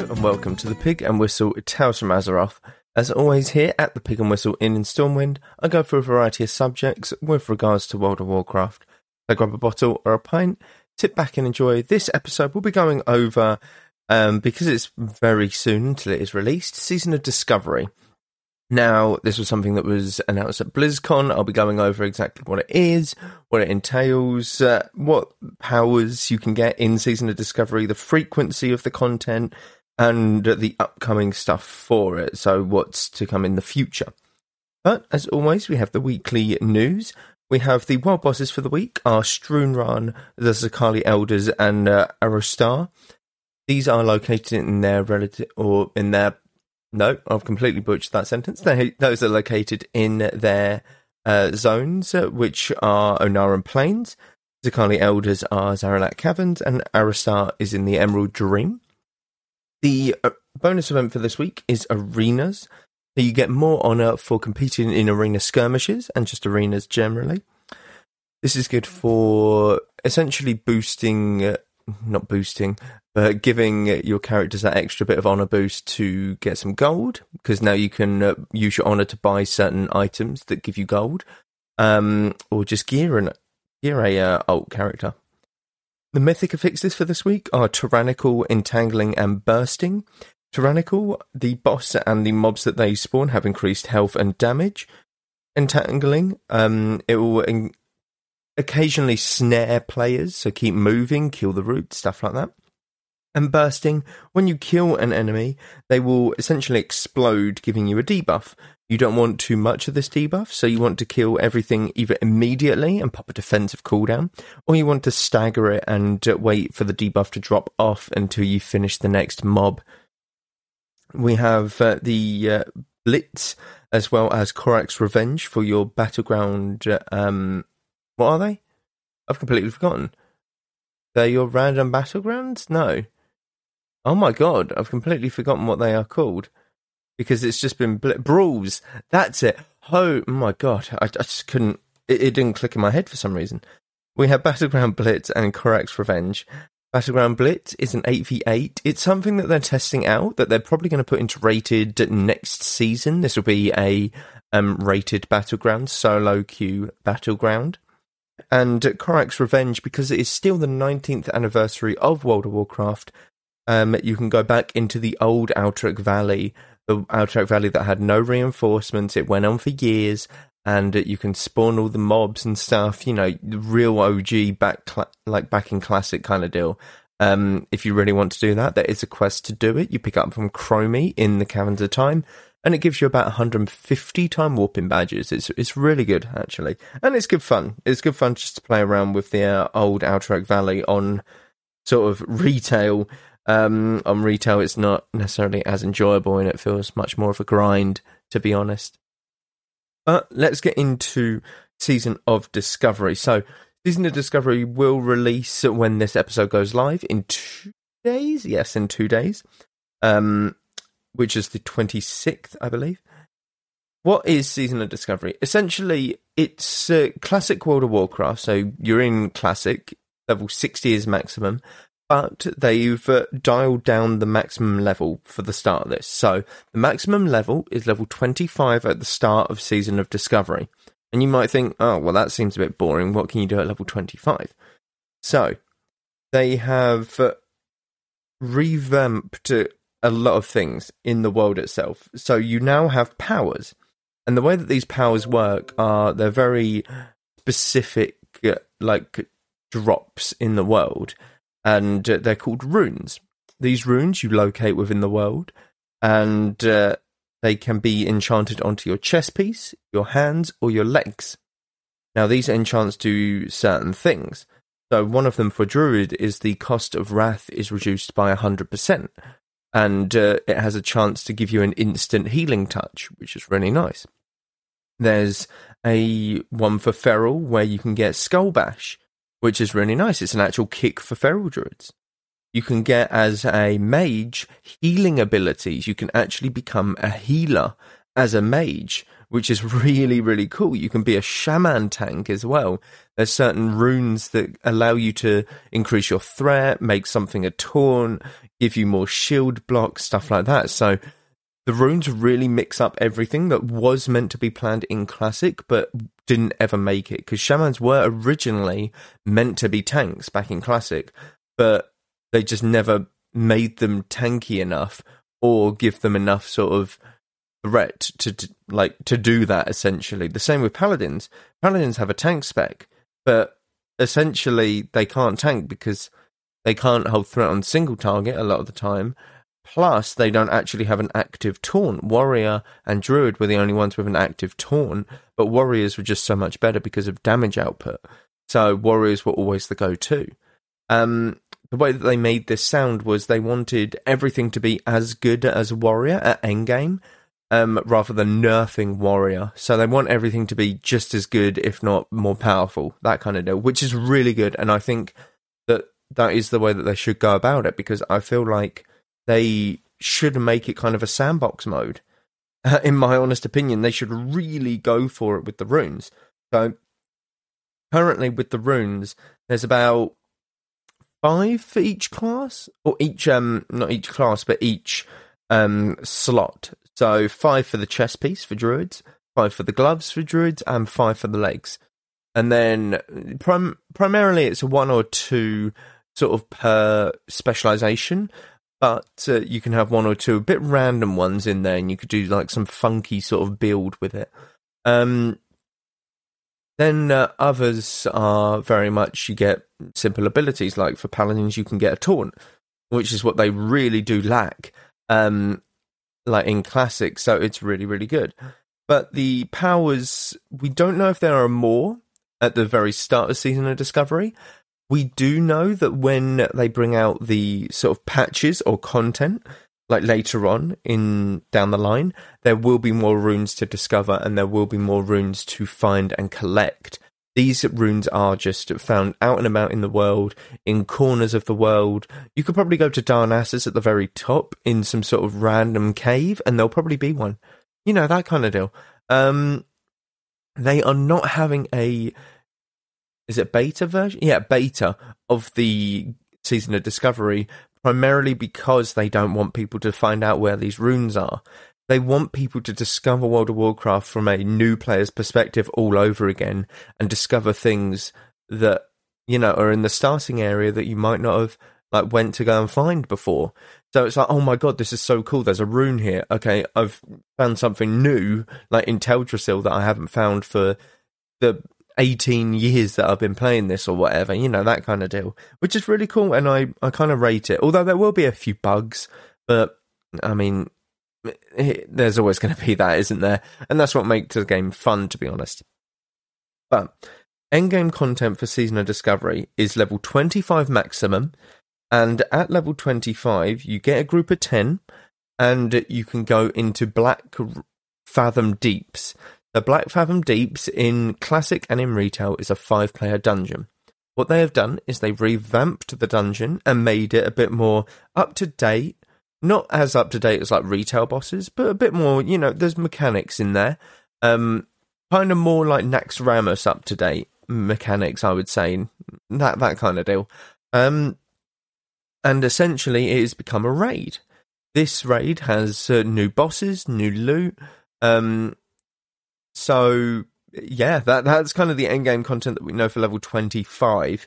and welcome to the Pig and Whistle Tales from Azeroth. As always, here at the Pig and Whistle Inn in Stormwind, I go through a variety of subjects with regards to World of Warcraft. I grab a bottle or a pint, sit back and enjoy. This episode we'll be going over, um, because it's very soon until it is released, Season of Discovery. Now, this was something that was announced at BlizzCon. I'll be going over exactly what it is, what it entails, uh, what powers you can get in Season of Discovery, the frequency of the content, and the upcoming stuff for it. So, what's to come in the future. But as always, we have the weekly news. We have the world bosses for the week are Strunraan, the Zaqali Elders, and uh, Aurostor. These are located in their relative or in their no, I've completely butchered that sentence. They, those are located in their uh, zones, uh, which are Ohn'ahran Plains. Zaqali Elders are Zaralek Caverns, and Aurostor is in the Emerald Dream. The uh, bonus event for this week is Arenas. You get more honor for competing in arena skirmishes and just arenas generally. This is good for essentially boosting, uh, not boosting, but giving your characters that extra bit of honor boost to get some gold because now you can uh, use your honor to buy certain items that give you gold, um, or just gear an gear a uh, alt character. The mythic affixes for this week are tyrannical, entangling, and bursting. Tyrannical, the boss and the mobs that they spawn have increased health and damage. Entangling, um, it will in- occasionally snare players, so keep moving, kill the root, stuff like that. And bursting, when you kill an enemy, they will essentially explode, giving you a debuff. You don't want too much of this debuff, so you want to kill everything either immediately and pop a defensive cooldown, or you want to stagger it and uh, wait for the debuff to drop off until you finish the next mob. We have uh, the uh, Blitz, as well as Korak's Revenge for your battleground. Uh, um, what are they? I've completely forgotten. They're your random battlegrounds? No. Oh my god, I've completely forgotten what they are called because it's just been bl- brawls. That's it. Oh my god, I, I just couldn't. It, it, didn't click in my head for some reason. We have Battleground Blitz and Korak's Revenge. Battleground Blitz is an 8v8. It's something that they're testing out that they're probably going to put into rated next season. This will be a um, rated battleground, solo queue battleground. And Korak's Revenge, because it is still the 19th anniversary of World of Warcraft, um, you can go back into the old Alterac Valley, the Alterac Valley that had no reinforcements. It went on for years, and you can spawn all the mobs and stuff. You know, the real OG back, cl- like back in classic kind of deal. Um, if you really want to do that, there is a quest to do it. You pick up from Chromie in the Caverns of Time, and it gives you about 150 time warping badges. It's it's really good actually, and it's good fun. It's good fun just to play around with the uh, old Alterac Valley on sort of retail um, on retail, it's not necessarily as enjoyable and it feels much more of a grind, to be honest. But let's get into Season of Discovery. So, Season of Discovery will release when this episode goes live in two days. Yes, in two days, um, which is the 26th, I believe. What is Season of Discovery? Essentially, it's uh, classic World of Warcraft. So you're in classic, level 60 is maximum, but they've uh, dialed down the maximum level for the start of this. So the maximum level is level 25 at the start of Season of Discovery. And you might think, oh, well, that seems a bit boring. What can you do at level 25? So they have uh, revamped a lot of things in the world itself. So you now have powers. And the way that these powers work are they're very specific, uh, like drops in the world and uh, they're called runes. These runes you locate within the world, and uh, they can be enchanted onto your chest piece, your hands, or your legs. Now, these enchants do certain things. So, one of them for Druid is the cost of Wrath is reduced by 100%, and uh, it has a chance to give you an instant healing touch, which is really nice. There's a one for Feral where you can get Skull Bash, which is really nice. It's an actual kick for feral druids. You can get as a mage healing abilities. You can actually become a healer as a mage, which is really, really cool. You can be a shaman tank as well. There's certain runes that allow you to increase your threat, make something a taunt, give you more shield blocks, stuff like that. So the runes really mix up everything that was meant to be planned in Classic, but didn't ever make it because shamans were originally meant to be tanks back in Classic, but they just never made them tanky enough or give them enough sort of threat to, to, like to do that essentially. The same with paladins. Paladins have a tank spec but essentially they can't tank because they can't hold threat on single target a lot of the time plus they don't actually have an active taunt warrior and druid were the only ones with an active taunt but warriors were just so much better because of damage output so warriors were always the go-to um, the way that they made this sound was they wanted everything to be as good as Warrior at endgame, um, rather than nerfing Warrior. So they want everything to be just as good, if not more powerful, that kind of deal, which is really good. And I think that that is the way that they should go about it because I feel like they should make it kind of a sandbox mode. in my honest opinion, they should really go for it with the runes. So currently with the runes, there's about five for each class, or each um not each class, but each um slot. So five for the chest piece for druids, five for the gloves for druids, and five for the legs. And then prim- primarily it's one or two sort of per specialization, but uh, you can have one or two a bit random ones in there, and you could do like some funky sort of build with it. Um, then uh, others are very much you get simple abilities, like for paladins you can get a taunt, which is what they really do lack, um, like in classic. So it's really really good. But the powers, we don't know if there are more at the very start of season of Discovery. We do know that when they bring out the sort of patches or content, like later on in down the line, there will be more runes to discover and there will be more runes to find and collect. These runes are just found out and about in the world, in corners of the world. You could probably go to Darnassus at the very top in some sort of random cave, and there'll probably be one. You know, that kind of deal. Um, they are not having a. Is it beta version? Yeah, beta of the season of Discovery primarily because they don't want people to find out where these runes are. They want people to discover World of Warcraft from a new player's perspective all over again and discover things that, you know, are in the starting area that you might not have like went to go and find before. So it's like, oh my god, this is so cool. There's a rune here. Okay, I've found something new, like in Teldrassil, that I haven't found for the 18 years that I've been playing this or whatever, you know, that kind of deal, which is really cool. And I, I kind of rate it, although there will be a few bugs, but I mean, eh, eh, there's always going to be that, isn't there? And that's what makes the game fun, to be honest. But endgame content for Season of Discovery is level 25 maximum. And at level 25, you get a group of 10 and you can go into Black Fathom Deeps. The Black Fathom Deeps in Classic and in Retail is a five player dungeon. What they have done is they've revamped the dungeon and made it a bit more up to date. Not as up to date as like retail bosses, but a bit more, you know, there's mechanics in there. Um, kind of more like Naxxramas up to date mechanics, I would say. That that kind of deal. Um, and essentially it has become a raid. This raid has uh, new bosses, new loot, um, so yeah, that that's kind of the end game content that we know for level twenty five.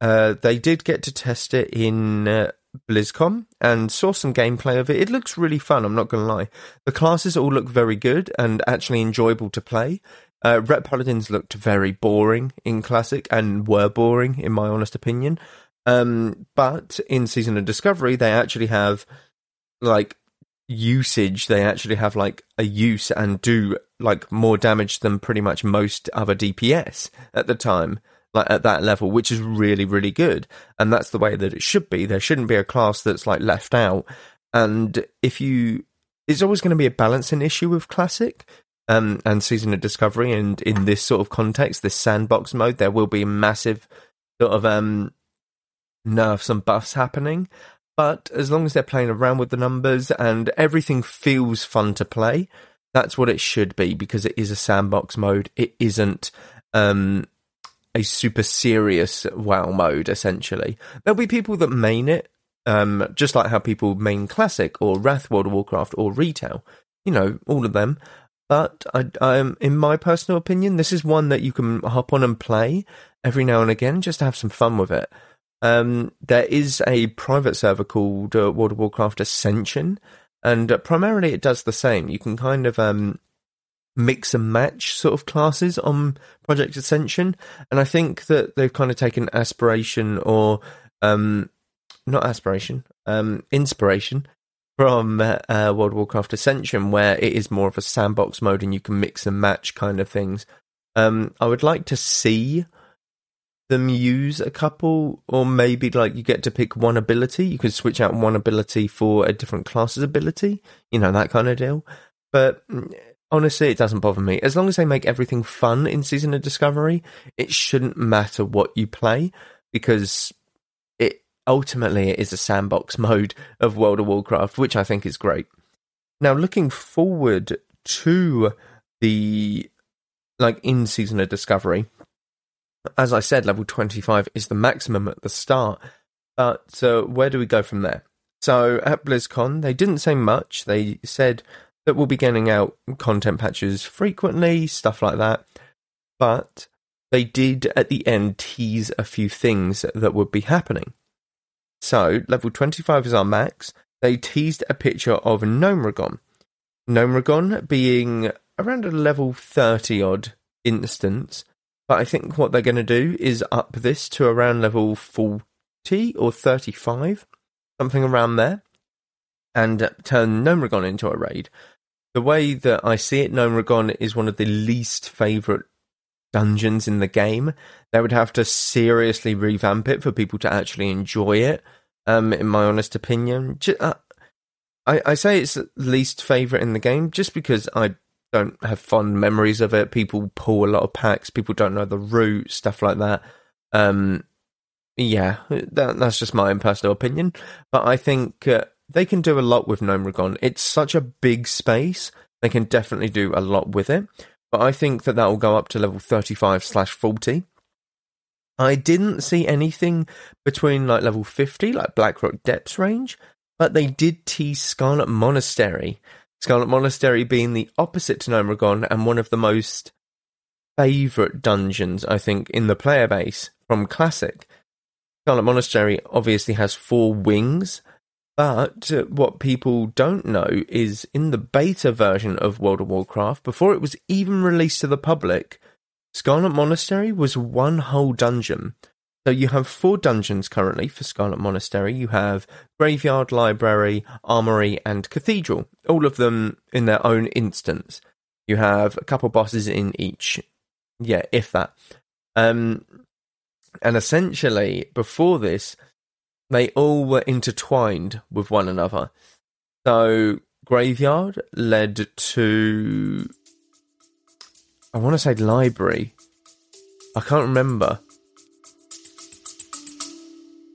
Uh, they did get to test it in uh, BlizzCon and saw some gameplay of it. It looks really fun. I'm not going to lie. The classes all look very good and actually enjoyable to play. Uh, Ret Paladins looked very boring in Classic and were boring in my honest opinion. Um, but in Season of Discovery, they actually have like usage they actually have like a use and do like more damage than pretty much most other DPS at the time like at that level which is really really good. And that's the way that it should be. There shouldn't be a class that's like left out. And if you it's always going to be a balancing issue with classic um, and season of discovery. And in this sort of context this sandbox mode there will be massive sort of um nerfs and buffs happening. But as long as they're playing around with the numbers and everything feels fun to play, That's what it should be because it is a sandbox mode. It isn't um, a super serious WoW mode, essentially. There'll be people that main it, um, just like how people main Classic or Wrath World of Warcraft or Retail. You know, all of them. But I, um, in my personal opinion, this is one that you can hop on and play every now and again just to have some fun with it. Um, there is a private server called uh, World of Warcraft Ascension, and uh, primarily it does the same. You can kind of um, mix and match sort of classes on Project Ascension, and I think that they've kind of taken aspiration or um, not aspiration, um, inspiration from uh, World of Warcraft Ascension, where it is more of a sandbox mode and you can mix and match kind of things. Um, I would like to see them use a couple, or maybe like you get to pick one ability. You could switch out one ability for a different class's ability, you know, that kind of deal. But mm, honestly, it doesn't bother me. As long as they make everything fun in Season of Discovery, it shouldn't matter what you play because it ultimately it is a sandbox mode of World of Warcraft, which I think is great. Now, looking forward to the like in Season of Discovery, as I said, level 25 is the maximum at the start. But uh, where do we go from there? So at BlizzCon, they didn't say much. They said that we'll be getting out content patches frequently, stuff like that. But they did at the end tease a few things that would be happening. So, level 25 is our max. They teased a picture of Gnomeregan. Gnomeregan being around a level 30 odd instance but I think what they're going to do is up this to around level 40 or 35, something around there, and turn Gnomeregan into a raid. The way that I see it, Gnomeregan is one of the least favourite dungeons in the game. They would have to seriously revamp it for people to actually enjoy it, um, in my honest opinion. Uh, I, I say it's least favourite in the game just because I don't have fond memories of it. People pull a lot of packs. People don't know the route, stuff like that. Um, yeah, that, that's just my own personal opinion. But I think uh, they can do a lot with Gnomeregan. It's such a big space. They can definitely do a lot with it. But I think that that will go up to level 35 slash 40. I didn't see anything between like level 50, like Blackrock Depths range, but they did tease Scarlet Monastery. Scarlet Monastery being the opposite to Gnomeregan and one of the most favourite dungeons, I think, in the player base from Classic. Scarlet Monastery obviously has four wings, but what people don't know is in the beta version of World of Warcraft, before it was even released to the public, Scarlet Monastery was one whole dungeon. So you have four dungeons currently for Scarlet Monastery. You have Graveyard, Library, Armory, and Cathedral, all of them in their own instance. You have a couple bosses in each. Yeah, if that. Um, and essentially, before this, they all were intertwined with one another. So, Graveyard led to. I want to say Library. I can't remember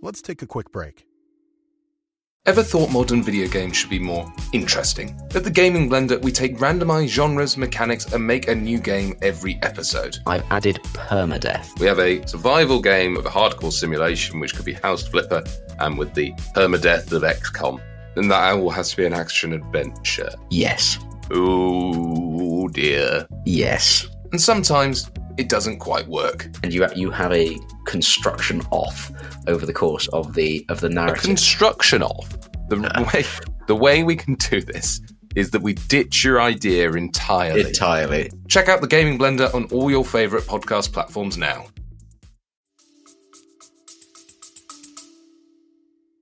Let's take a quick break. Ever thought modern video games should be more interesting? At the Gaming Blender, we take randomized genres, mechanics, and make a new game every episode. I've added permadeath. We have a survival game of a hardcore simulation, which could be House Flipper, and with the permadeath of XCOM. And that all has to be an action adventure. Yes. Oh dear. Yes. And sometimes it doesn't quite work. And you you have a construction off over the course of the of the narrative. A construction off. The way the way we can do this is that we ditch your idea entirely. Entirely. Check out the Gaming Blender on all your favorite podcast platforms now.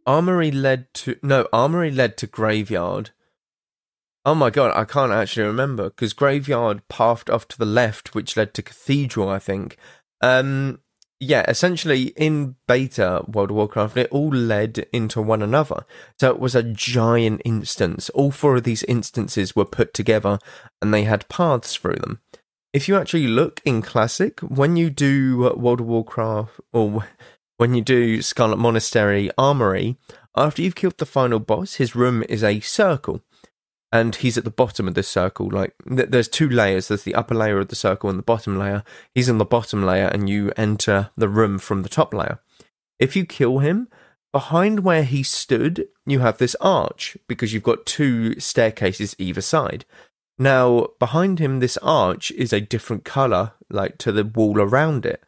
Armory led to no Armory led to Graveyard, Oh my god, I can't actually remember because Graveyard pathed off to the left, which led to Cathedral, I think. Um, yeah, essentially in beta World of Warcraft, it all led into one another. So it was a giant instance. All four of these instances were put together and they had paths through them. If you actually look in Classic, when you do World of Warcraft or when you do Scarlet Monastery Armory, after you've killed the final boss, his room is a circle and he's at the bottom of this circle. Like th- there's two layers. There's the upper layer of the circle and the bottom layer. He's in the bottom layer, and you enter the room from the top layer. If you kill him, behind where he stood, you have this arch because you've got two staircases either side. Now, behind him, this arch is a different color, like to the wall around it.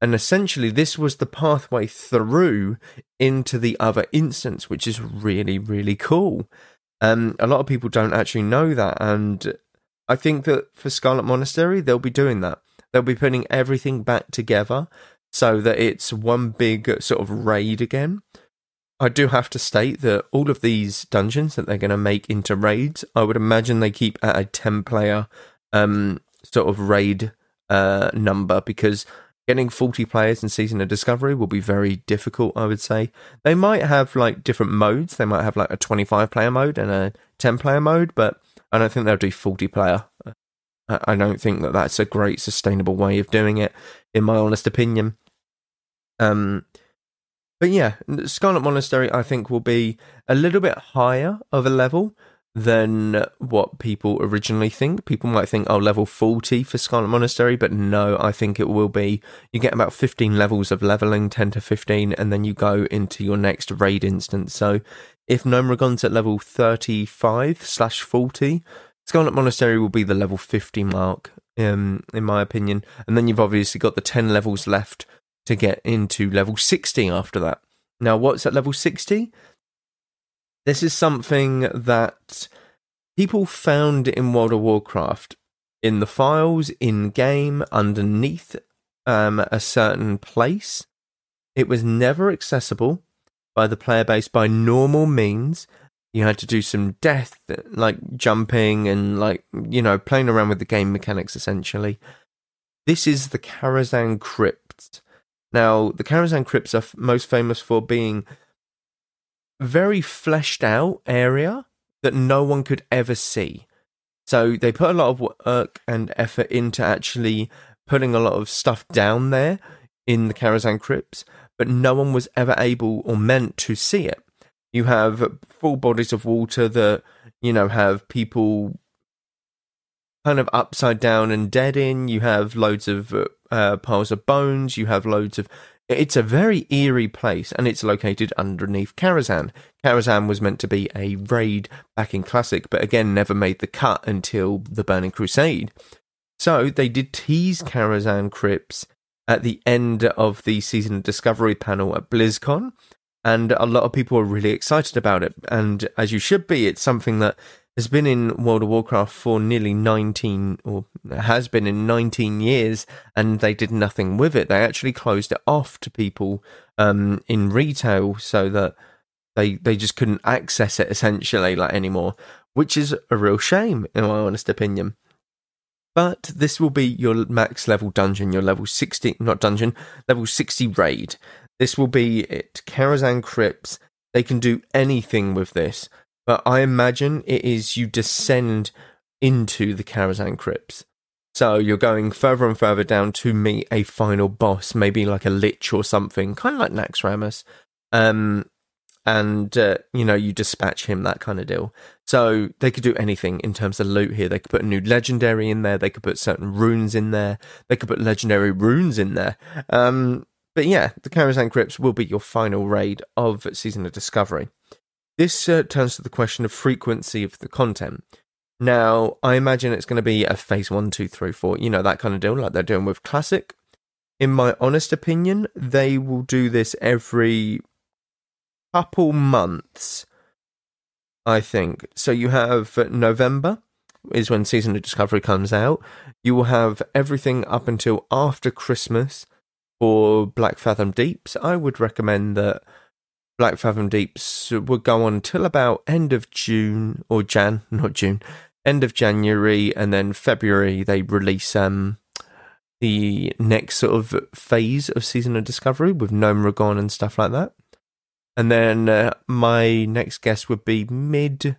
And essentially, this was the pathway through into the other instance, which is really, really cool. Um, a lot of people don't actually know that. And I think that for Scarlet Monastery, they'll be doing that. They'll be putting everything back together so that it's one big sort of raid again. I do have to state that all of these dungeons that they're going to make into raids, I would imagine they keep at a 10 player um, sort of raid uh, number because getting 40 players in Season of Discovery will be very difficult, I would say. They might have like different modes. They might have like a 25 player mode and a 10 player mode, but I don't think they'll do 40 player. I don't think that that's a great sustainable way of doing it, in my honest opinion. Um, but yeah, Scarlet Monastery, I think, will be a little bit higher of a level than what people originally think. People might think, oh, level 40 for Scarlet Monastery, but no, I think it will be you get about 15 levels of leveling, 10 to 15, and then you go into your next raid instance. So if Gnomeregan's at level 35 slash 40, Scarlet Monastery will be the level 50 mark, um, in my opinion. And then you've obviously got the 10 levels left to get into level 60 after that. Now, what's at level 60? This is something that people found in World of Warcraft in the files, in game, underneath um, a certain place. It was never accessible by the player base by normal means. You had to do some death, like jumping and like, you know, playing around with the game mechanics essentially. This is the Karazhan Crypt. Now, the Karazhan Crypts are f- most famous for being very fleshed out area that no one could ever see. So they put a lot of work and effort into actually putting a lot of stuff down there in the Karazhan Crypts, but no one was ever able or meant to see it. You have full bodies of water that, you know, have people kind of upside down and dead in. You have loads of uh, piles of bones. You have loads of. It's a very eerie place, and it's located underneath Karazhan. Karazhan was meant to be a raid back in Classic, but again, never made the cut until the Burning Crusade. So they did tease Karazhan Crypts at the end of the Season Discovery panel at BlizzCon, and a lot of people are really excited about it. And as you should be, it's something that has been in World of Warcraft for nearly 19 or has been in 19 years and they did nothing with it. They actually closed it off to people um, in retail so that they they just couldn't access it essentially like anymore, which is a real shame in my honest opinion. But this will be your max level dungeon, your level 60 not dungeon, level 60 raid. This will be it. Karazhan Crypts. They can do anything with this but I imagine it is you descend into the Karazhan crypts. So you're going further and further down to meet a final boss, maybe like a lich or something, kind of like Naxxramas. Um, and uh, you know you dispatch him, that kind of deal. So they could do anything in terms of loot here. They could put a new legendary in there. They could put certain runes in there. They could put legendary runes in there. Um, but yeah, the Karazhan Crypts will be your final raid of Season of Discovery. This uh, turns to the question of frequency of the content. Now, I imagine it's going to be a phase one, two, three, four, you know, that kind of deal, like they're doing with Classic. In my honest opinion, they will do this every couple months, I think. So you have November, is when Season of Discovery comes out. You will have everything up until after Christmas for Black Fathom Deeps. I would recommend that Black Fathom Deeps would go on till about end of June or Jan, not June, end of January, and then February they release um the next sort of phase of Season of Discovery with Gnomeregan and stuff like that. And then uh, my next guess would be mid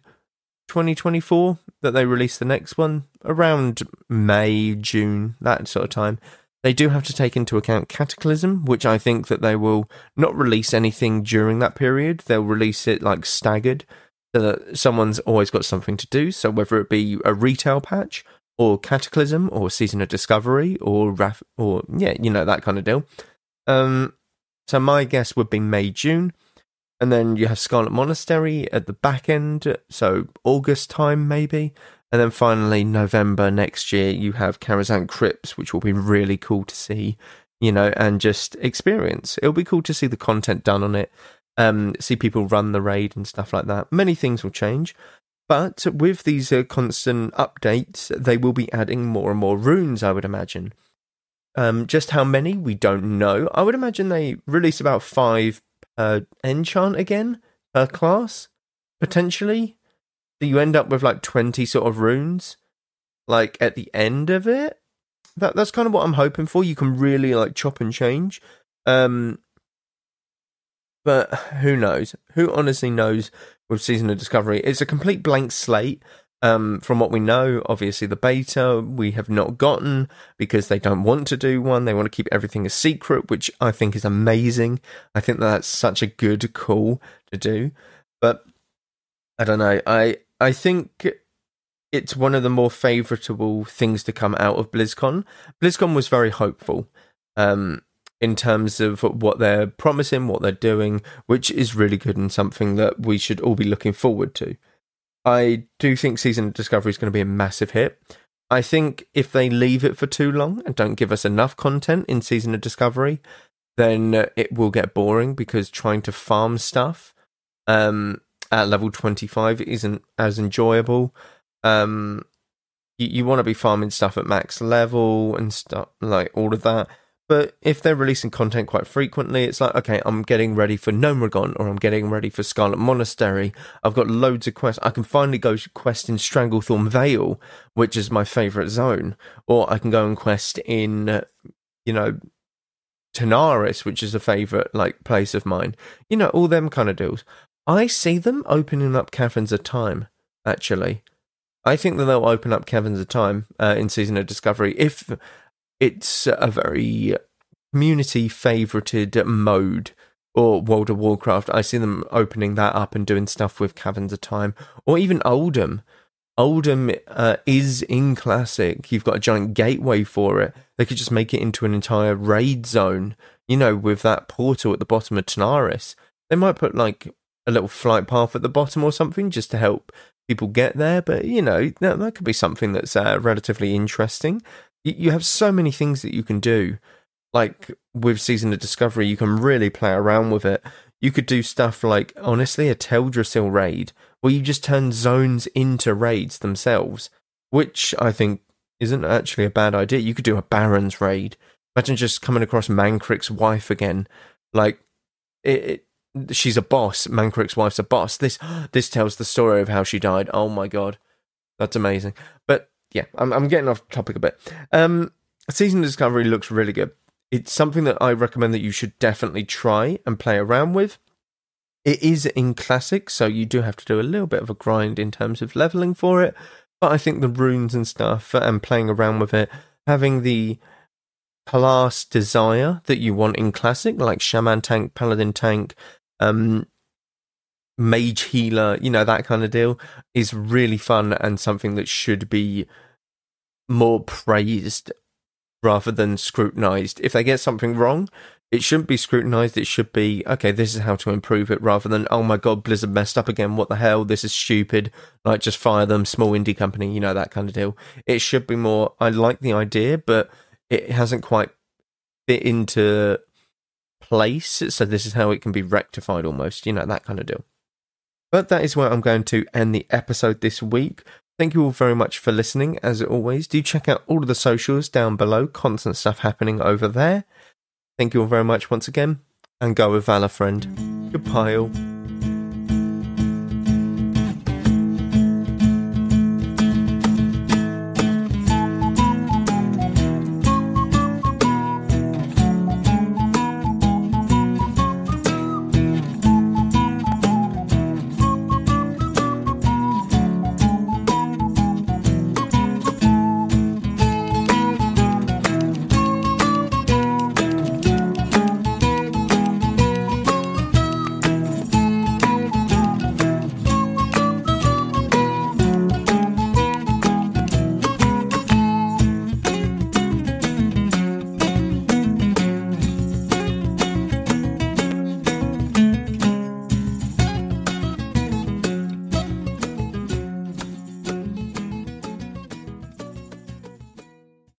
2024 that they release the next one around May, June, that sort of time. They do have to take into account Cataclysm, which I think that they will not release anything during that period. They'll release it like staggered. so that someone's always got something to do. So whether it be a retail patch or Cataclysm or Season of Discovery or Raf- or yeah, you know that kind of deal. Um, so my guess would be May June, and then you have Scarlet Monastery at the back end, so August time maybe, and then finally November next year you have Karazhan Crypts, which will be really cool to see, you know, and just experience. It'll be cool to see the content done on it. Um, see people run the raid and stuff like that. Many things will change. But with these uh, constant updates, they will be adding more and more runes, I would imagine. Um, just how many, we don't know. I would imagine they release about five per enchant again per class, potentially. You end up with like 20 sort of runes, like at the end of it. That That's kind of what I'm hoping for. You can really like chop and change. Um, but who knows? Who honestly knows with Season of Discovery? It's a complete blank slate. Um, from what we know, obviously the beta we have not gotten because they don't want to do one. They want to keep everything a secret, which I think is amazing. I think that's such a good call to do. But I don't know. I I think it's one of the more favourable things to come out of BlizzCon. BlizzCon was very hopeful. Um, in terms of what they're promising, what they're doing, which is really good and something that we should all be looking forward to. I do think Season of Discovery is going to be a massive hit. I think if they leave it for too long and don't give us enough content in Season of Discovery, then it will get boring because trying to farm stuff um, at level 25 isn't as enjoyable. Um, you, you want to be farming stuff at max level and stuff like all of that. But if they're releasing content quite frequently, it's like, okay, I'm getting ready for Gnomeregan or I'm getting ready for Scarlet Monastery. I've got loads of quests. I can finally go quest in Stranglethorn Vale, which is my favourite zone. Or I can go and quest in, you know, Tanaris, which is a favourite like place of mine. You know, all them kind of deals. I see them opening up Caverns of Time, actually. I think that they'll open up Caverns of Time uh, in Season of Discovery if it's a very community favorited mode or World of Warcraft. I see them opening that up and doing stuff with Caverns of Time or even Uldum. Uldum uh, is in Classic. You've got a giant gateway for it. They could just make it into an entire raid zone, you know, with that portal at the bottom of Tanaris. They might put like a little flight path at the bottom or something just to help people get there. But, you know, that, that could be something that's uh, relatively interesting you have so many things that you can do. Like with Season of Discovery, you can really play around with it. You could do stuff like, honestly, a Teldrassil raid, where you just turn zones into raids themselves, which I think isn't actually a bad idea. You could do a Barrens raid. Imagine just coming across Mankrik's wife again. Like, it, it, she's a boss. Mankrik's wife's a boss. This this tells the story of how she died. Oh my god, that's amazing. But yeah, I'm, I'm getting off topic a bit. Um, Season Discovery looks really good. It's something that I recommend that you should definitely try and play around with. It is in classic, so you do have to do a little bit of a grind in terms of leveling for it. But I think the runes and stuff and playing around with it, having the class desire that you want in classic, like shaman tank, paladin tank, um, mage healer, you know, that kind of deal is really fun and something that should be more praised rather than scrutinized. If they get something wrong, it shouldn't be scrutinized. It should be, okay, this is how to improve it rather than, oh my God, Blizzard messed up again. What the hell? This is stupid. Like, just fire them, small indie company, you know, that kind of deal. It should be more, I like the idea, but it hasn't quite fit into place. So this is how it can be rectified almost, you know, that kind of deal. But that is where I'm going to end the episode this week. Thank you all very much for listening. As always, do check out all of the socials down below. Constant stuff happening over there. Thank you all very much once again, and go with Valor, friend. Goodbye, all.